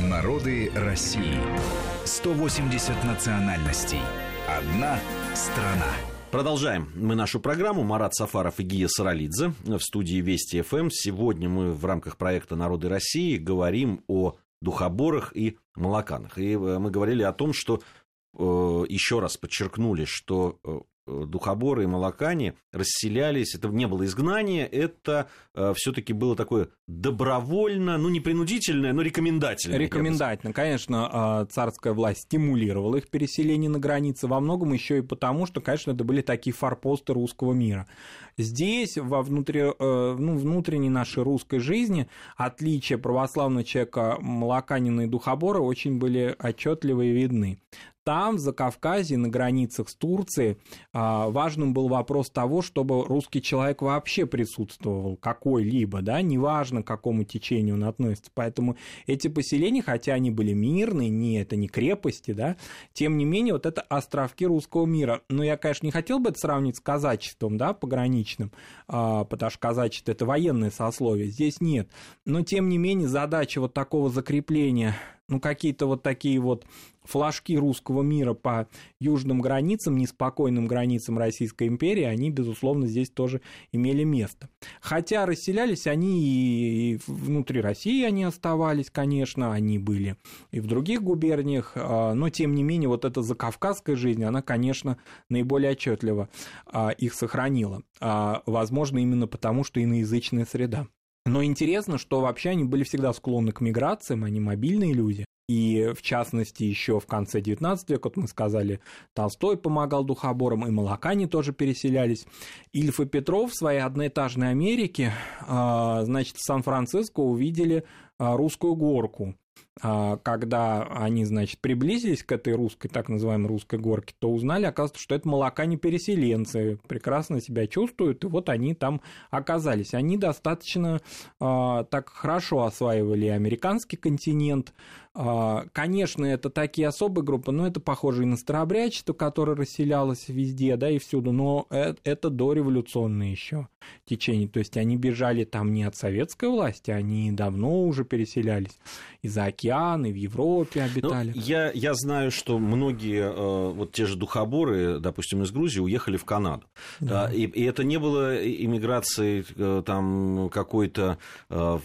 Народы России. 180 национальностей. Одна страна. Продолжаем мы нашу программу. Марат Сафаров и Гия Саралидзе в студии Вести ФМ. Сегодня мы в рамках проекта «Народы России» говорим о духоборах и молоканах. И э, мы говорили о том, что э, еще раз подчеркнули, что Э, духоборы и молокане расселялись, это не было изгнание, это э, все-таки было такое добровольно, ну не принудительное, но рекомендательное. Рекомендательно, конечно, э, царская власть стимулировала их переселение на границе, во многом еще и потому, что, конечно, это были такие форпосты русского мира. Здесь, во внутри, э, ну, внутренней нашей русской жизни, отличия православного человека, молоканина и духобора очень были отчетливо и видны. Там, за Кавказе, на границах с Турцией, а, важным был вопрос того, чтобы русский человек вообще присутствовал какой-либо, да, неважно, к какому течению он относится. Поэтому эти поселения, хотя они были мирные, не это не крепости, да, тем не менее, вот это островки русского мира. Но я, конечно, не хотел бы это сравнить с казачеством, да, пограничным, а, потому что казачество – это военное сословие, здесь нет. Но, тем не менее, задача вот такого закрепления ну, какие-то вот такие вот флажки русского мира по южным границам, неспокойным границам Российской империи, они, безусловно, здесь тоже имели место. Хотя расселялись они и внутри России они оставались, конечно, они были и в других губерниях, а, но, тем не менее, вот эта закавказская жизнь, она, конечно, наиболее отчетливо а, их сохранила. А, возможно, именно потому, что иноязычная среда. Но интересно, что вообще они были всегда склонны к миграциям, они мобильные люди. И в частности, еще в конце 19 века, вот мы сказали, Толстой помогал духоборам, и молокане тоже переселялись. Ильф и Петров в своей одноэтажной Америке, а, значит, в Сан-Франциско увидели а, русскую горку. А, когда они, значит, приблизились к этой русской, так называемой русской горке, то узнали, оказывается, что это молокане переселенцы, прекрасно себя чувствуют, и вот они там оказались. Они достаточно э, так хорошо осваивали американский континент, а, Конечно, это такие особые группы, но это похоже и на старообрядчество, которое расселялось везде, да, и всюду, но это дореволюционное еще течение, то есть они бежали там не от советской власти, они давно уже переселялись из-за океана, и в Европе ну, обитали. Ну, я, я знаю, что многие, э, вот те же духоборы, допустим, из Грузии, уехали в Канаду. Да. И, и это не было иммиграцией э, там какой-то э,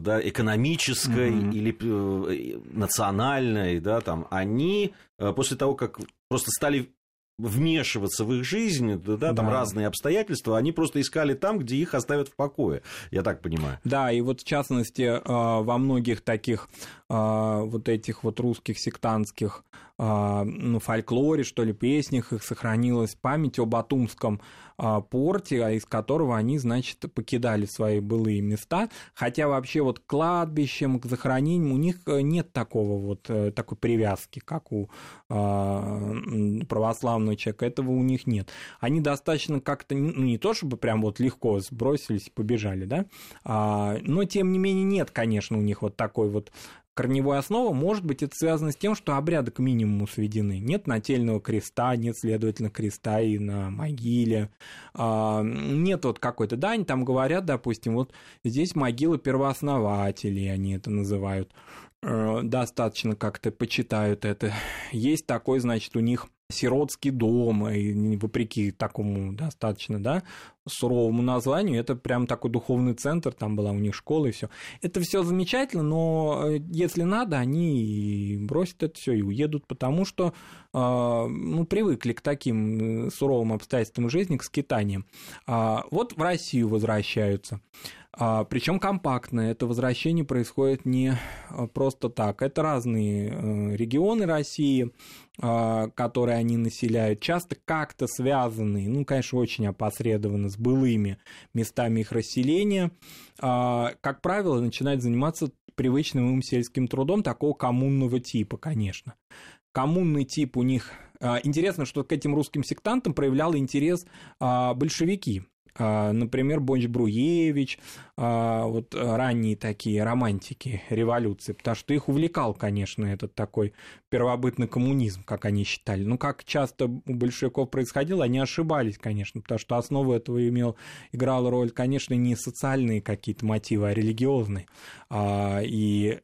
да, экономической угу. или национальной, да, там, они после того, как просто стали вмешиваться в их жизнь, да, да, там разные обстоятельства, они просто искали там, где их оставят в покое, я так понимаю. Да, и вот в частности во многих таких вот этих вот русских сектантских а, ну, фольклоре, что ли, песнях их сохранилась память о Батумском а, порте, а из которого они, значит, покидали свои былые места. Хотя вообще вот к кладбищам, к захоронениям у них э, нет такого вот, э, такой привязки, как у православного человека. Этого у них нет. Они достаточно как-то, ну, не то чтобы прям вот легко сбросились и побежали, да, но тем не менее нет, конечно, у них вот такой вот корневой основа, может быть, это связано с тем, что обряды к минимуму сведены. Нет нательного креста, нет, следовательно, креста и на могиле. А, нет вот какой-то, да, они там говорят, допустим, вот здесь могила первооснователей, они это называют достаточно как-то почитают это. Есть такой, значит, у них сиротский дом, и вопреки такому достаточно, да, суровому названию, это прям такой духовный центр, там была у них школа и все. Это все замечательно, но э, если надо, они бросят это все и уедут, потому что а, ну, привыкли к таким э, суровым обстоятельствам жизни, к скитаниям. А, вот в Россию возвращаются. А, Причем компактно. Это возвращение происходит не просто так. Это разные э, регионы России, которые они населяют, часто как-то связанные, ну, конечно, очень опосредованно с былыми местами их расселения, как правило, начинают заниматься привычным им сельским трудом такого коммунного типа, конечно. Коммунный тип у них... Интересно, что к этим русским сектантам проявлял интерес большевики, А, например, Бонч Бруевич, а, вот ранние такие романтики революции, потому что их увлекал, конечно, этот такой первобытный коммунизм, как они считали. Ну, как часто у большевиков происходило, они ошибались, конечно, потому что основу этого имел, играла роль, конечно, не социальные какие-то мотивы, а религиозные. А, и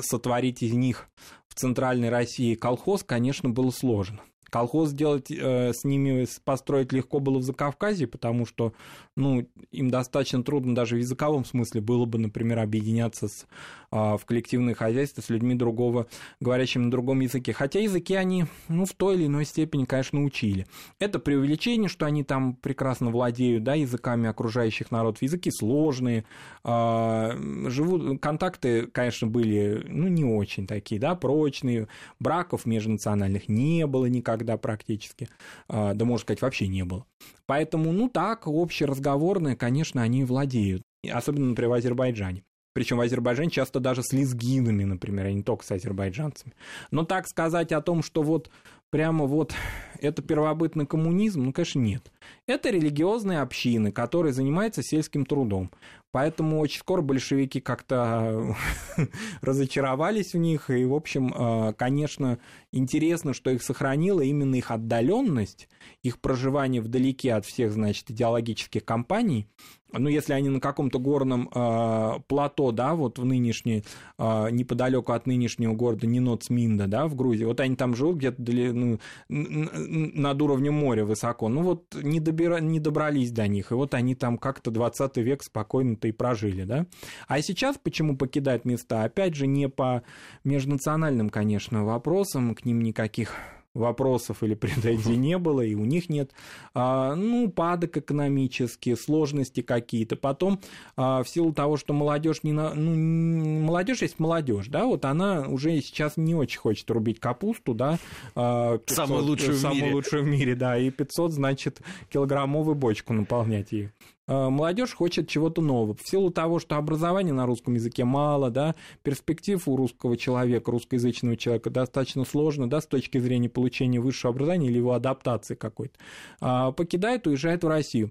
сотворить из них в центральной России колхоз, конечно, было сложно. Колхоз сделать э, с ними, построить легко было в Закавказье, потому что ну, им достаточно трудно даже в языковом смысле было бы, например, объединяться с, э, в коллективное хозяйство с людьми другого, говорящими на другом языке. Хотя языки они ну, в той или иной степени, конечно, учили. Это преувеличение, что они там прекрасно владеют да, языками окружающих народов. Языки сложные, э, живут, контакты, конечно, были ну, не очень такие, да, прочные, браков межнациональных не было никогда тогда практически, а, да, можно сказать, вообще не было. Поэтому, ну так, общеразговорные, конечно, они владеют, особенно, например, в Азербайджане. Причем в Азербайджане часто даже с лезгинами, например, а не только с азербайджанцами. Но так сказать о том, что вот прямо вот это первобытный коммунизм, ну, конечно, нет. Это религиозные общины, которые занимаются сельским трудом. Поэтому очень скоро большевики как-то разочаровались в них. И, в общем, э, конечно, интересно, что их сохранило именно их отдаленность, их проживание вдалеке от всех, значит, идеологических компаний. Ну, если они на каком-то горном э, плато, да, вот в нынешней, э, неподалеку от нынешнего города Ниноцминда, да, в Грузии, вот они там живут где-то ну, над уровнем моря высоко, ну вот не, добира, не добрались до них, и вот они там как-то 20 век спокойно и прожили, да. А сейчас почему покидают места? Опять же, не по межнациональным, конечно, вопросам, к ним никаких вопросов или претензий не было, и у них нет. А, ну, падок экономический, сложности какие-то. Потом, а, в силу того, что молодежь не на... ну, молодежь есть молодежь, да, вот она уже сейчас не очень хочет рубить капусту, да. 500, а, самую лучшую самую в мире. лучшую в мире, да, и 500, значит, килограммовую бочку наполнять ей. Э, молодежь хочет чего-то нового. В силу того, что образования на русском языке мало, да, перспектив у русского человека, русскоязычного человека достаточно сложно, да, с точки зрения получения высшего образования или его адаптации какой-то, а, покидает, уезжает в Россию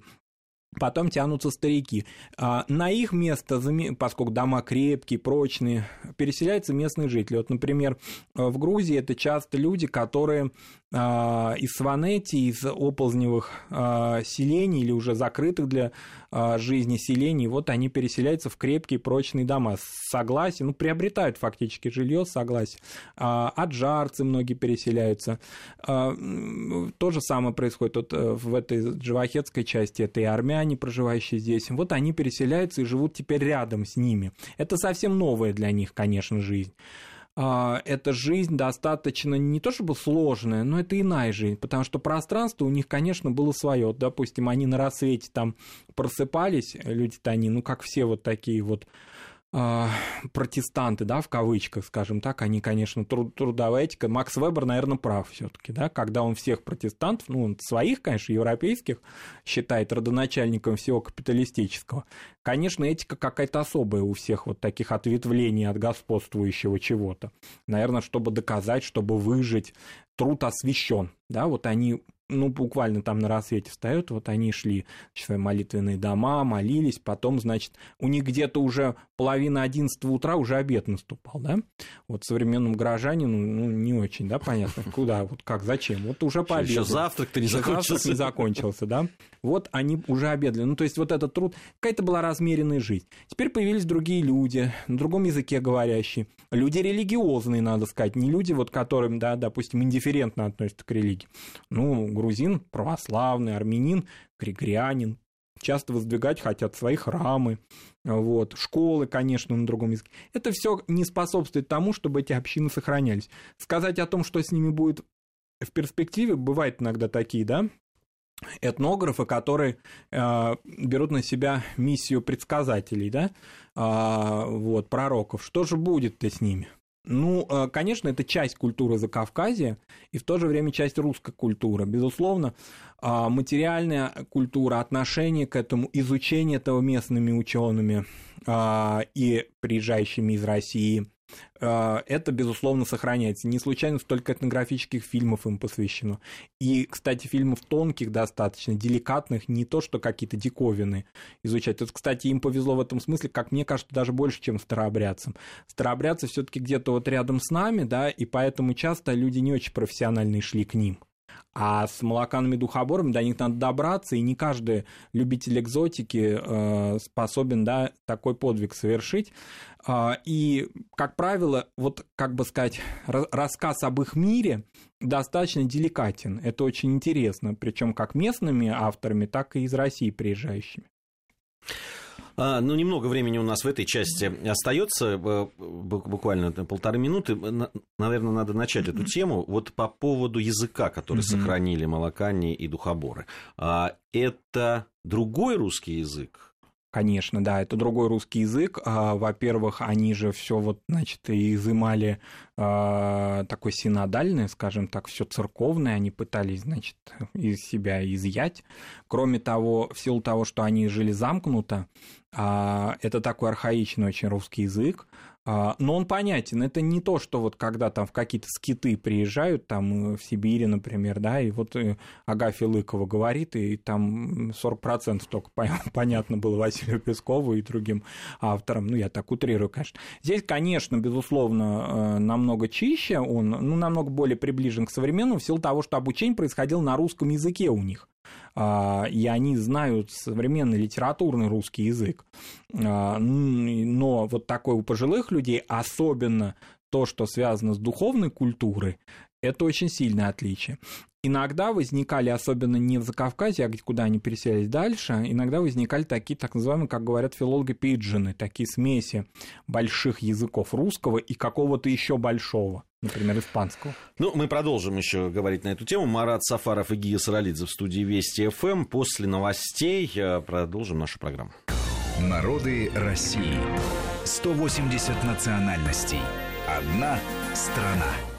потом тянутся старики. А, на их место, поскольку дома крепкие, прочные, переселяются местные жители. Вот, например, в Грузии это часто люди, которые а, из Сванети, из оползневых а, селений или уже закрытых для жизни селений, вот они переселяются в крепкие прочные дома с согласием, ну, приобретают фактически жилье с согласием. Аджарцы многие переселяются. То же самое происходит вот э, в этой джавахетской части, это и армяне, проживающие здесь. Вот они переселяются и живут теперь рядом с ними. Это совсем новая для них, конечно, жизнь. А, эта жизнь достаточно не то чтобы сложная, но это иная жизнь, потому что пространство у них, конечно, было свое. Допустим, они на рассвете там просыпались, люди-то они, ну, как все вот такие вот протестанты, да, в кавычках, скажем так, они, конечно, труд, трудовая этика. Макс Вебер, наверное, прав все-таки, да, когда он всех протестантов, ну, своих, конечно, европейских, считает родоначальником всего капиталистического. Конечно, этика какая-то особая у всех вот таких ответвлений от господствующего чего-то. Наверное, чтобы доказать, чтобы выжить, труд освящен, да, вот они ну, буквально там на рассвете встают, вот они шли в свои молитвенные дома, молились, потом, значит, у них где-то уже половина одиннадцатого утра уже обед наступал, да? Вот современному горожанину, ну, не очень, да, понятно, куда, вот как, зачем, вот уже пообедали. Еще завтрак-то не закончился. Завтрак не закончился, да? Вот они уже обедали. Ну, то есть вот этот труд, какая-то была размеренная жизнь. Теперь появились другие люди, на другом языке говорящие. Люди религиозные, надо сказать, не люди, вот которым, да, допустим, индифферентно относятся к религии. Ну, грузин православный, армянин григорианин, часто воздвигать хотят свои храмы, вот, школы, конечно, на другом языке. Это все не способствует тому, чтобы эти общины сохранялись. Сказать о том, что с ними будет в перспективе, бывает иногда такие, да, этнографы, которые э, берут на себя миссию предсказателей, да, э, вот, пророков. Что же будет-то с ними? Ну, э, конечно, это часть культуры Закавказья и в то же время часть русской культуры. Безусловно, а, материальная культура, отношение к этому, изучение этого местными учеными а, и приезжающими из России – это, безусловно, сохраняется. Не случайно столько этнографических фильмов им посвящено. И, кстати, фильмов тонких достаточно, деликатных, не то, что какие-то диковины изучать. Вот, кстати, им повезло в этом смысле, как мне кажется, даже больше, чем старообрядцам. Старообрядцы все таки где-то вот рядом с нами, да, и поэтому часто люди не очень профессиональные шли к ним. А с молоканами духоборами до них надо добраться, и не каждый любитель экзотики э, способен да, такой подвиг совершить. Э, и, как правило, вот, как бы сказать, рассказ об их мире достаточно деликатен. Это очень интересно, причем как местными авторами, так и из России приезжающими. А, ну, немного времени у нас в этой части остается, э, буквально полторы минуты. Наверное, надо начать эту тему. Вот по поводу языка, который mm-hmm. сохранили молокане и духоборы. А, это другой русский язык? Конечно, да, это другой русский язык. А, во-первых, они же все вот, значит, изымали э, такой синодальный, скажем так, все церковное, они пытались, значит, из себя изъять. Кроме того, в силу того, что они жили замкнуто, э, это такой архаичный очень русский язык, а, но он понятен. Это не то, что вот когда там в какие-то скиты приезжают, там э, в Сибири, например, да, и вот э, Агафья Лыкова говорит, и там 40% только понятно было Василию Пескову и другим авторам. Ну, я так утрирую, конечно. Здесь, конечно, безусловно, э, намного чище, он ну, намного более приближен к современному в силу того, что обучение происходило на русском языке у них. А, и они знают современный литературный русский язык. А, но вот такой у пожилых людей, особенно то, что связано с духовной культурой, это очень сильное отличие. Иногда возникали, особенно не в Закавказье, а куда они переселились дальше, иногда возникали такие, так называемые, как говорят филологи, пиджины, такие смеси больших языков русского и какого-то еще большого, например, испанского. Ну, мы продолжим еще говорить на эту тему. Марат Сафаров и Гия Саралидзе в студии Вести ФМ. После новостей э, продолжим нашу программу. Народы России. 180 национальностей. Одна страна.